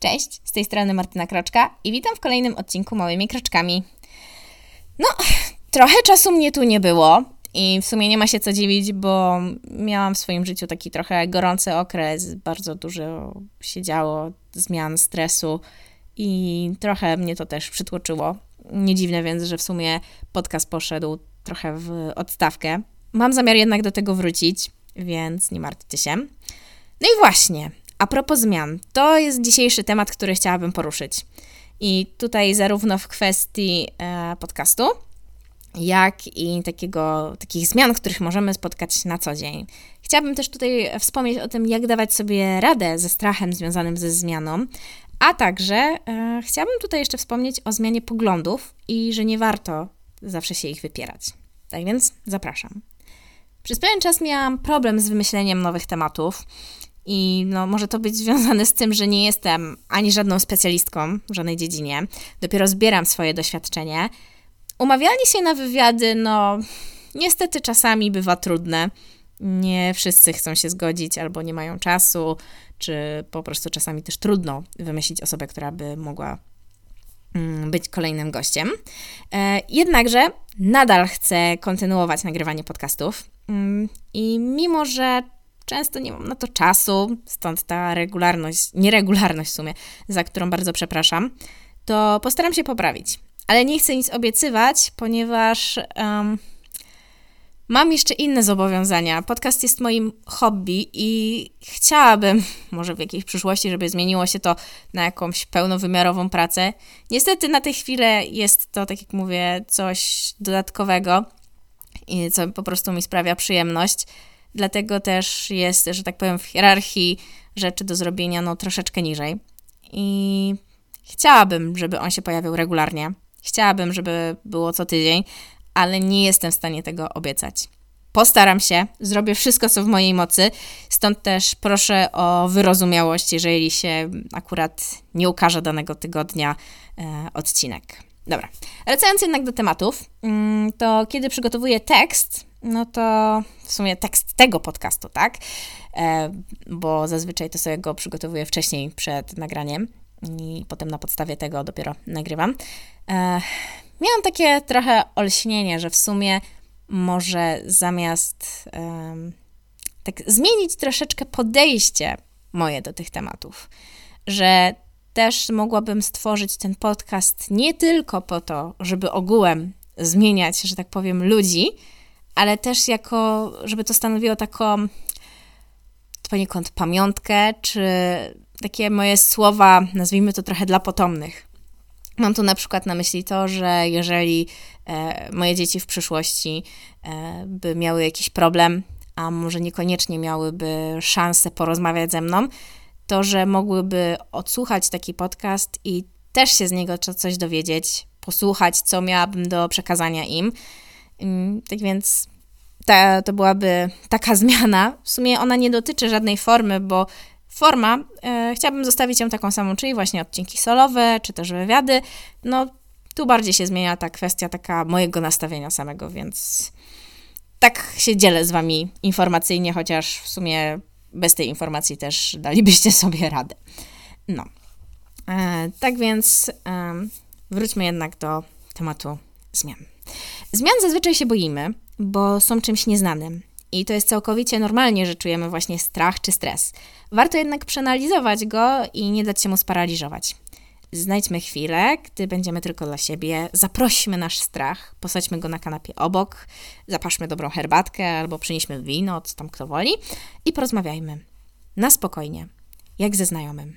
Cześć, z tej strony Martyna Kroczka i witam w kolejnym odcinku Małymi Kroczkami. No, trochę czasu mnie tu nie było i w sumie nie ma się co dziwić, bo miałam w swoim życiu taki trochę gorący okres, bardzo dużo się działo, zmian, stresu i trochę mnie to też przytłoczyło. Nie dziwne więc, że w sumie podcast poszedł trochę w odstawkę. Mam zamiar jednak do tego wrócić, więc nie martwcie się. No i właśnie, a propos zmian, to jest dzisiejszy temat, który chciałabym poruszyć. I tutaj zarówno w kwestii e, podcastu, jak i takiego, takich zmian, których możemy spotkać na co dzień. Chciałabym też tutaj wspomnieć o tym, jak dawać sobie radę ze strachem związanym ze zmianą, a także e, chciałabym tutaj jeszcze wspomnieć o zmianie poglądów i że nie warto zawsze się ich wypierać. Tak więc zapraszam. Przez pewien czas miałam problem z wymyśleniem nowych tematów. I no, może to być związane z tym, że nie jestem ani żadną specjalistką w żadnej dziedzinie, dopiero zbieram swoje doświadczenie. Umawianie się na wywiady, no, niestety czasami bywa trudne. Nie wszyscy chcą się zgodzić albo nie mają czasu, czy po prostu czasami też trudno wymyślić osobę, która by mogła mm, być kolejnym gościem. E, jednakże nadal chcę kontynuować nagrywanie podcastów. Mm, I mimo, że Często nie mam na to czasu, stąd ta regularność, nieregularność w sumie, za którą bardzo przepraszam, to postaram się poprawić. Ale nie chcę nic obiecywać, ponieważ um, mam jeszcze inne zobowiązania. Podcast jest moim hobby i chciałabym, może w jakiejś przyszłości, żeby zmieniło się to na jakąś pełnowymiarową pracę. Niestety na tę chwilę jest to, tak jak mówię, coś dodatkowego, co po prostu mi sprawia przyjemność. Dlatego też jest, że tak powiem, w hierarchii rzeczy do zrobienia no, troszeczkę niżej. I chciałabym, żeby on się pojawiał regularnie. Chciałabym, żeby było co tydzień, ale nie jestem w stanie tego obiecać. Postaram się, zrobię wszystko, co w mojej mocy, stąd też proszę o wyrozumiałość, jeżeli się akurat nie ukaże danego tygodnia e, odcinek. Dobra, wracając jednak do tematów, mm, to kiedy przygotowuję tekst, no to w sumie tekst tego podcastu, tak? E, bo zazwyczaj to sobie go przygotowuję wcześniej przed nagraniem i potem na podstawie tego dopiero nagrywam. E, miałam takie trochę olśnienie, że w sumie może zamiast tak zmienić troszeczkę podejście moje do tych tematów, że też mogłabym stworzyć ten podcast nie tylko po to, żeby ogółem zmieniać, że tak powiem, ludzi, ale też jako, żeby to stanowiło taką poniekąd pamiątkę, czy takie moje słowa, nazwijmy to trochę dla potomnych. Mam tu na przykład na myśli to, że jeżeli e, moje dzieci w przyszłości e, by miały jakiś problem, a może niekoniecznie miałyby szansę porozmawiać ze mną, to że mogłyby odsłuchać taki podcast i też się z niego coś dowiedzieć, posłuchać, co miałabym do przekazania im. Mm, tak więc ta, to byłaby taka zmiana. W sumie ona nie dotyczy żadnej formy, bo forma, e, chciałabym zostawić ją taką samą, czyli właśnie odcinki solowe, czy też wywiady. No, tu bardziej się zmienia ta kwestia taka mojego nastawienia samego, więc tak się dzielę z Wami informacyjnie, chociaż w sumie bez tej informacji też dalibyście sobie radę. No. E, tak więc e, wróćmy jednak do tematu zmian. Zmian zazwyczaj się boimy, bo są czymś nieznanym. I to jest całkowicie normalnie, że czujemy właśnie strach czy stres. Warto jednak przeanalizować go i nie dać się mu sparaliżować. Znajdźmy chwilę, gdy będziemy tylko dla siebie, zaprośmy nasz strach, posadźmy go na kanapie obok, zapaszmy dobrą herbatkę albo przynieśmy wino, co tam kto woli i porozmawiajmy. Na spokojnie, jak ze znajomym.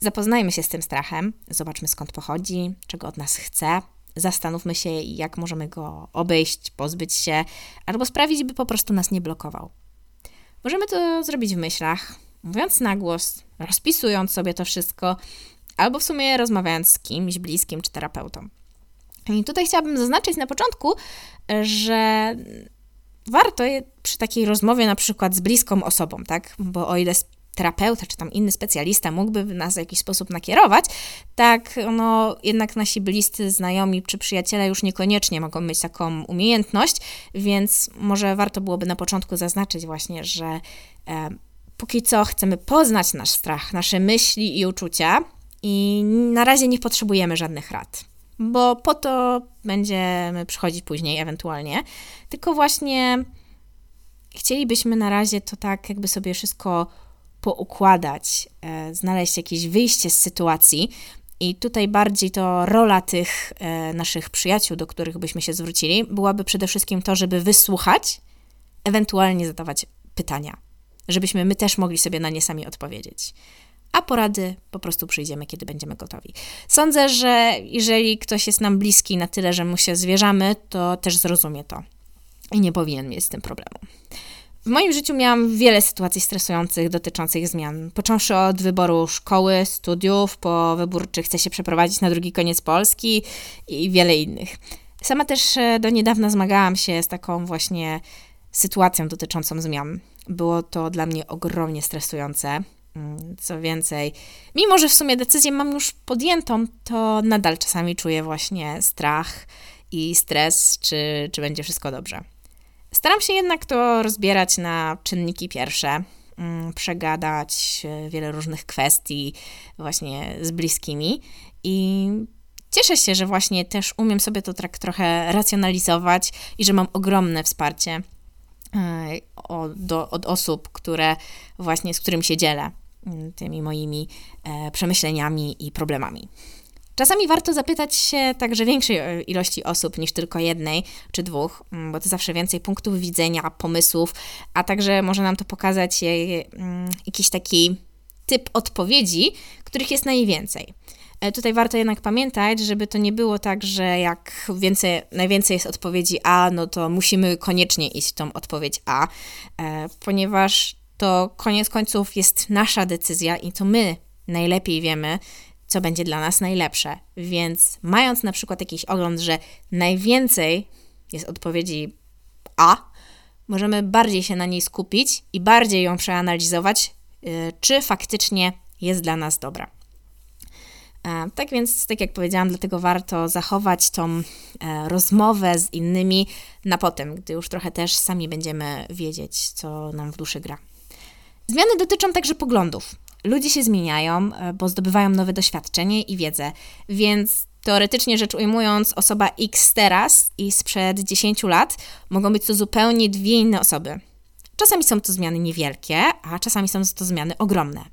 Zapoznajmy się z tym strachem, zobaczmy skąd pochodzi, czego od nas chce, zastanówmy się, jak możemy go obejść, pozbyć się, albo sprawić, by po prostu nas nie blokował. Możemy to zrobić w myślach, mówiąc na głos, rozpisując sobie to wszystko, albo w sumie rozmawiając z kimś bliskim czy terapeutą. I tutaj chciałabym zaznaczyć na początku, że warto przy takiej rozmowie na przykład z bliską osobą, tak? Bo o ile terapeuta czy tam inny specjalista mógłby nas w jakiś sposób nakierować, tak no jednak nasi bliscy znajomi czy przyjaciele już niekoniecznie mogą mieć taką umiejętność, więc może warto byłoby na początku zaznaczyć właśnie, że e, póki co chcemy poznać nasz strach, nasze myśli i uczucia, i na razie nie potrzebujemy żadnych rad, bo po to będziemy przychodzić później ewentualnie, tylko właśnie chcielibyśmy na razie to tak jakby sobie wszystko poukładać, e, znaleźć jakieś wyjście z sytuacji. I tutaj bardziej to rola tych e, naszych przyjaciół, do których byśmy się zwrócili, byłaby przede wszystkim to, żeby wysłuchać, ewentualnie zadawać pytania, żebyśmy my też mogli sobie na nie sami odpowiedzieć. A porady po prostu przyjdziemy, kiedy będziemy gotowi. Sądzę, że jeżeli ktoś jest nam bliski na tyle, że mu się zwierzamy, to też zrozumie to i nie powinien mieć z tym problemu. W moim życiu miałam wiele sytuacji stresujących dotyczących zmian. Począwszy od wyboru szkoły, studiów, po wybór, czy chcę się przeprowadzić na drugi koniec Polski i wiele innych. Sama też e, do niedawna zmagałam się z taką właśnie sytuacją dotyczącą zmian. Było to dla mnie ogromnie stresujące. Mm, co więcej, mimo że w sumie decyzję mam już podjętą, to nadal czasami czuję właśnie strach i stres, czy, czy będzie wszystko dobrze. Staram się jednak to rozbierać na czynniki pierwsze, mm, przegadać e, wiele różnych kwestii właśnie z bliskimi i cieszę się, że właśnie też umiem sobie to tak trochę racjonalizować i że mam ogromne wsparcie e, od, od osób, które właśnie z którym się dzielę tymi moimi e, przemyśleniami i problemami. Czasami warto zapytać się także większej e, ilości osób niż tylko jednej czy dwóch, mm, bo to zawsze więcej punktów widzenia, pomysłów, a także może nam to pokazać mm, jakiś taki typ odpowiedzi, których jest najwięcej. E, tutaj warto jednak pamiętać, żeby to nie było tak, że jak więcej, najwięcej jest odpowiedzi A, no to musimy koniecznie iść w tą odpowiedź A, ponieważ to koniec końców jest nasza decyzja i to my najlepiej wiemy, co będzie dla nas najlepsze. Więc mając na przykład jakiś ogląd, że najwięcej jest odpowiedzi A, możemy bardziej się na niej skupić i bardziej ją przeanalizować, y, czy faktycznie jest dla nas dobra. E, tak więc, tak jak powiedziałam, dlatego warto zachować tą e, rozmowę z innymi na potem, gdy już trochę też sami będziemy wiedzieć, co nam w duszy gra. Zmiany dotyczą także poglądów. Ludzie się zmieniają, e, bo zdobywają nowe doświadczenie i wiedzę, więc teoretycznie rzecz ujmując, osoba X teraz i sprzed 10 lat mogą być to zupełnie dwie inne osoby. Czasami są to zmiany niewielkie, a czasami są to zmiany ogromne.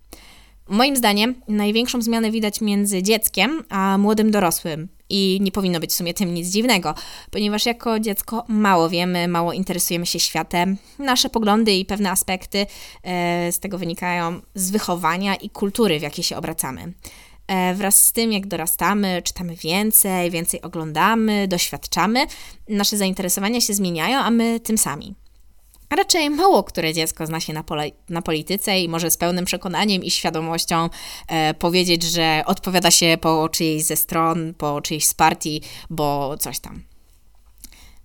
Moim zdaniem największą zmianę widać między dzieckiem a młodym dorosłym i nie powinno być w sumie tym nic dziwnego, ponieważ jako dziecko mało wiemy, mało interesujemy się światem. Nasze poglądy i pewne aspekty e, z tego wynikają z wychowania i kultury, w jakiej się obracamy. E, wraz z tym, jak dorastamy, czytamy więcej, więcej oglądamy, doświadczamy, nasze zainteresowania się zmieniają, a my tym sami. Raczej mało które dziecko zna się na, pole, na polityce i może z pełnym przekonaniem i świadomością e, powiedzieć, że odpowiada się po czyjejś ze stron, po czyjejś z partii, bo coś tam.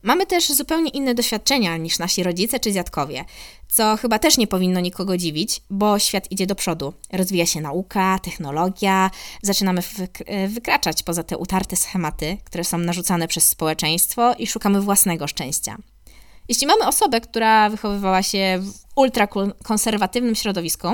Mamy też zupełnie inne doświadczenia niż nasi rodzice czy dziadkowie, co chyba też nie powinno nikogo dziwić, bo świat idzie do przodu. Rozwija się nauka, technologia, zaczynamy e, wykraczać poza te utarte schematy, które są narzucane przez społeczeństwo i szukamy własnego szczęścia. Jeśli mamy osobę, która wychowywała się w ultrakonserwatywnym środowisku,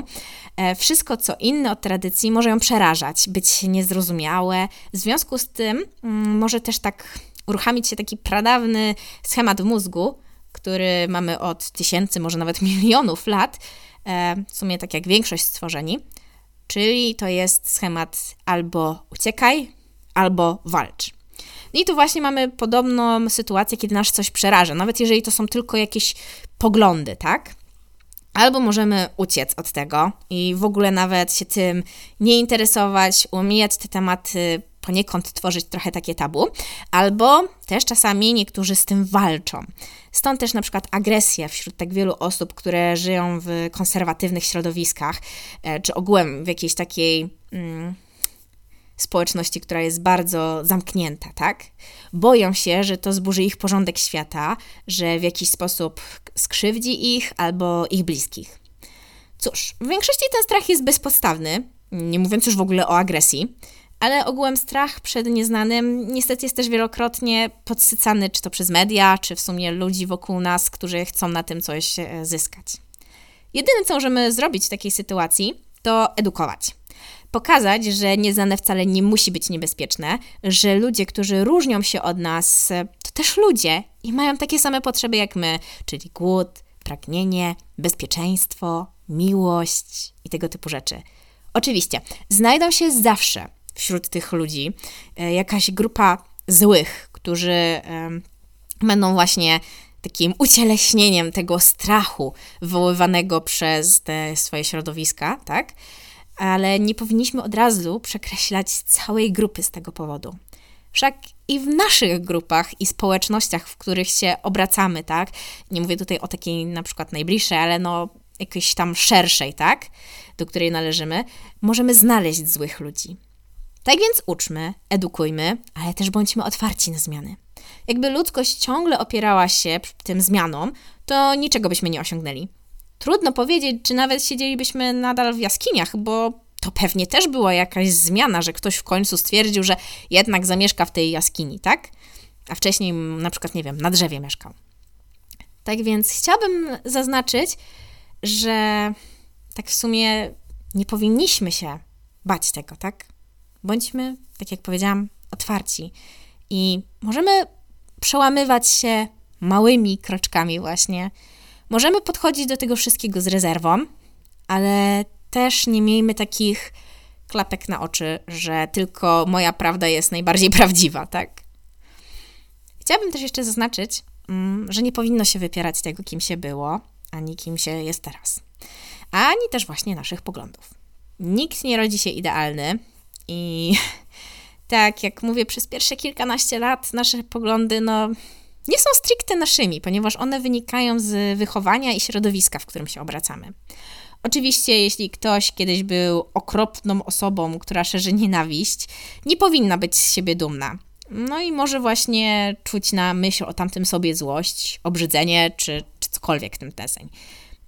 e, wszystko co inne od tradycji może ją przerażać, być niezrozumiałe. W związku z tym mm, może też tak uruchamić się taki pradawny schemat w mózgu, który mamy od tysięcy, może nawet milionów lat, e, w sumie tak jak większość stworzeni, czyli to jest schemat albo uciekaj, albo walcz. I tu właśnie mamy podobną sytuację, kiedy nas coś przeraża, nawet jeżeli to są tylko jakieś poglądy, tak? Albo możemy uciec od tego i w ogóle nawet się tym nie interesować, umijać te tematy, poniekąd tworzyć trochę takie tabu, albo też czasami niektórzy z tym walczą. Stąd też na przykład agresja wśród tak wielu osób, które żyją w konserwatywnych środowiskach, e, czy ogółem w jakiejś takiej. Mm, społeczności, która jest bardzo zamknięta, tak? Boją się, że to zburzy ich porządek świata, że w jakiś sposób skrzywdzi ich albo ich bliskich. Cóż, w większości ten strach jest bezpodstawny, nie mówiąc już w ogóle o agresji, ale ogółem strach przed nieznanym niestety jest też wielokrotnie podsycany, czy to przez media, czy w sumie ludzi wokół nas, którzy chcą na tym coś e, zyskać. Jedyne, co możemy zrobić w takiej sytuacji, to edukować. Pokazać, że nieznane wcale nie musi być niebezpieczne, że ludzie, którzy różnią się od nas, to też ludzie i mają takie same potrzeby jak my, czyli głód, pragnienie, bezpieczeństwo, miłość i tego typu rzeczy. Oczywiście, znajdą się zawsze wśród tych ludzi e, jakaś grupa złych, którzy będą właśnie takim ucieleśnieniem tego strachu wywoływanego przez te swoje środowiska, tak? Ale nie powinniśmy od razu przekreślać całej grupy z tego powodu. Wszak i w naszych grupach i społecznościach, w których się obracamy, tak? Nie mówię tutaj o takiej na przykład najbliższej, ale no jakiejś tam szerszej, tak? Do której należymy, możemy znaleźć złych ludzi. Tak więc uczmy, edukujmy, ale też bądźmy otwarci na zmiany. Jakby ludzkość ciągle opierała się tym zmianom, to niczego byśmy nie osiągnęli. Trudno powiedzieć, czy nawet siedzielibyśmy nadal w jaskiniach, bo to pewnie też była jakaś zmiana, że ktoś w końcu stwierdził, że jednak zamieszka w tej jaskini, tak? A wcześniej na przykład, nie wiem, na drzewie mieszkał. Tak więc chciałabym zaznaczyć, że tak w sumie nie powinniśmy się bać tego, tak? Bądźmy, tak jak powiedziałam, otwarci i możemy przełamywać się małymi kroczkami, właśnie. Możemy podchodzić do tego wszystkiego z rezerwą, ale też nie miejmy takich klapek na oczy, że tylko moja prawda jest najbardziej prawdziwa, tak? Chciałabym też jeszcze zaznaczyć, mm, że nie powinno się wypierać tego, kim się było, ani kim się jest teraz. Ani też właśnie naszych poglądów. Nikt nie rodzi się idealny i tak jak mówię, przez pierwsze kilkanaście lat nasze poglądy, no, nie są stricte naszymi, ponieważ one wynikają z wychowania i środowiska, w którym się obracamy. Oczywiście, jeśli ktoś kiedyś był okropną osobą, która szerzy nienawiść, nie powinna być z siebie dumna. No i może właśnie czuć na myśl o tamtym sobie złość, obrzydzenie czy, czy cokolwiek w tym deseń.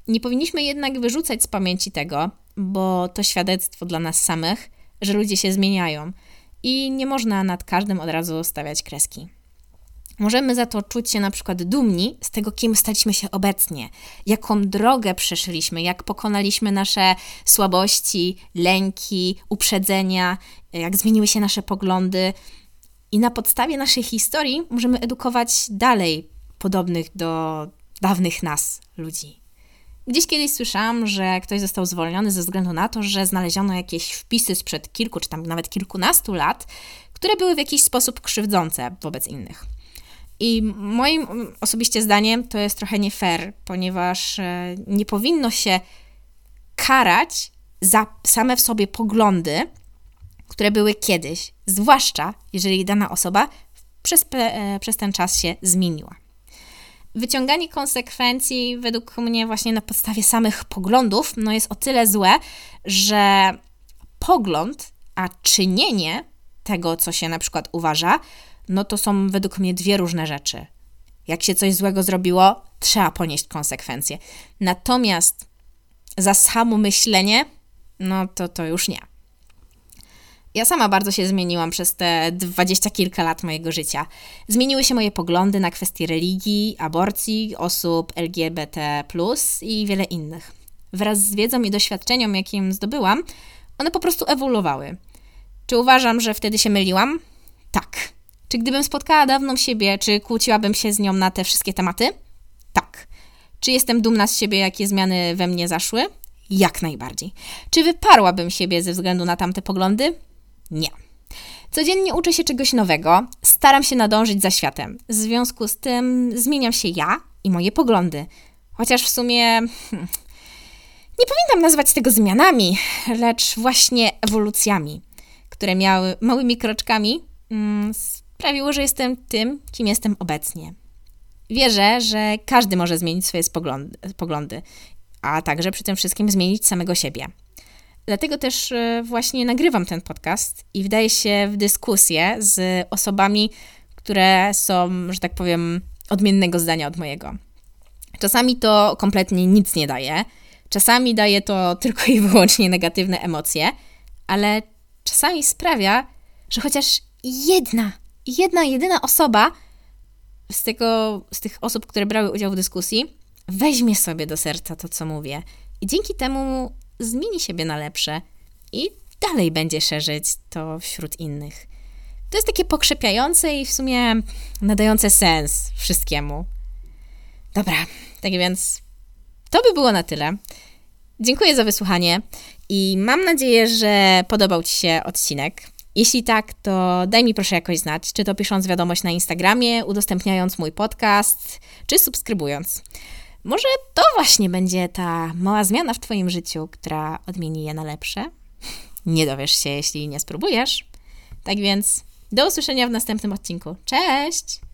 Nie powinniśmy jednak wyrzucać z pamięci tego, bo to świadectwo dla nas samych, że ludzie się zmieniają i nie można nad każdym od razu stawiać kreski. Możemy za to czuć się na przykład dumni z tego, kim staliśmy się obecnie, jaką drogę przeszliśmy, jak pokonaliśmy nasze słabości, lęki, uprzedzenia, jak zmieniły się nasze poglądy. I na podstawie naszej historii możemy edukować dalej podobnych do dawnych nas ludzi. Gdzieś kiedyś słyszałam, że ktoś został zwolniony ze względu na to, że znaleziono jakieś wpisy sprzed kilku czy tam nawet kilkunastu lat, które były w jakiś sposób krzywdzące wobec innych. I moim osobiście zdaniem to jest trochę nie fair, ponieważ e, nie powinno się karać za same w sobie poglądy, które były kiedyś, zwłaszcza jeżeli dana osoba przez, e, przez ten czas się zmieniła. Wyciąganie konsekwencji według mnie właśnie na podstawie samych poglądów no jest o tyle złe, że pogląd, a czynienie tego, co się na przykład uważa, no to są według mnie dwie różne rzeczy. Jak się coś złego zrobiło, trzeba ponieść konsekwencje. Natomiast za samo myślenie, no to to już nie. Ja sama bardzo się zmieniłam przez te dwadzieścia kilka lat mojego życia. Zmieniły się moje poglądy na kwestie religii, aborcji, osób LGBT, i wiele innych. Wraz z wiedzą i doświadczeniem, jakim zdobyłam, one po prostu ewoluowały. Czy uważam, że wtedy się myliłam? Tak. Czy gdybym spotkała dawną siebie, czy kłóciłabym się z nią na te wszystkie tematy? Tak. Czy jestem dumna z siebie, jakie zmiany we mnie zaszły? Jak najbardziej. Czy wyparłabym siebie ze względu na tamte poglądy? Nie. Codziennie uczę się czegoś nowego, staram się nadążyć za światem. W związku z tym zmieniam się ja i moje poglądy. Chociaż w sumie hmm, nie powinnam nazwać tego zmianami, lecz właśnie ewolucjami, które miały małymi kroczkami mm, sprawiło, że jestem tym, kim jestem obecnie. Wierzę, że każdy może zmienić swoje poglądy, a także przy tym wszystkim zmienić samego siebie. Dlatego też e, właśnie nagrywam ten podcast i wdaję się w dyskusję z osobami, które są, że tak powiem, odmiennego zdania od mojego. Czasami to kompletnie nic nie daje, czasami daje to tylko i wyłącznie negatywne emocje, ale czasami sprawia, że chociaż jedna, jedna, jedyna osoba z, tego, z tych osób, które brały udział w dyskusji, weźmie sobie do serca to, co mówię. I dzięki temu zmieni siebie na lepsze i dalej będzie szerzyć to wśród innych. To jest takie pokrzepiające i w sumie nadające sens wszystkiemu. Dobra, tak więc to by było na tyle. Dziękuję za wysłuchanie i mam nadzieję, że podobał Ci się odcinek. Jeśli tak, to daj mi proszę jakoś znać, czy to pisząc wiadomość na Instagramie, udostępniając mój podcast, czy subskrybując. Może to właśnie będzie ta mała zmiana w Twoim życiu, która odmieni je na lepsze. Nie dowiesz się, jeśli nie spróbujesz. Tak więc do usłyszenia w następnym odcinku. Cześć!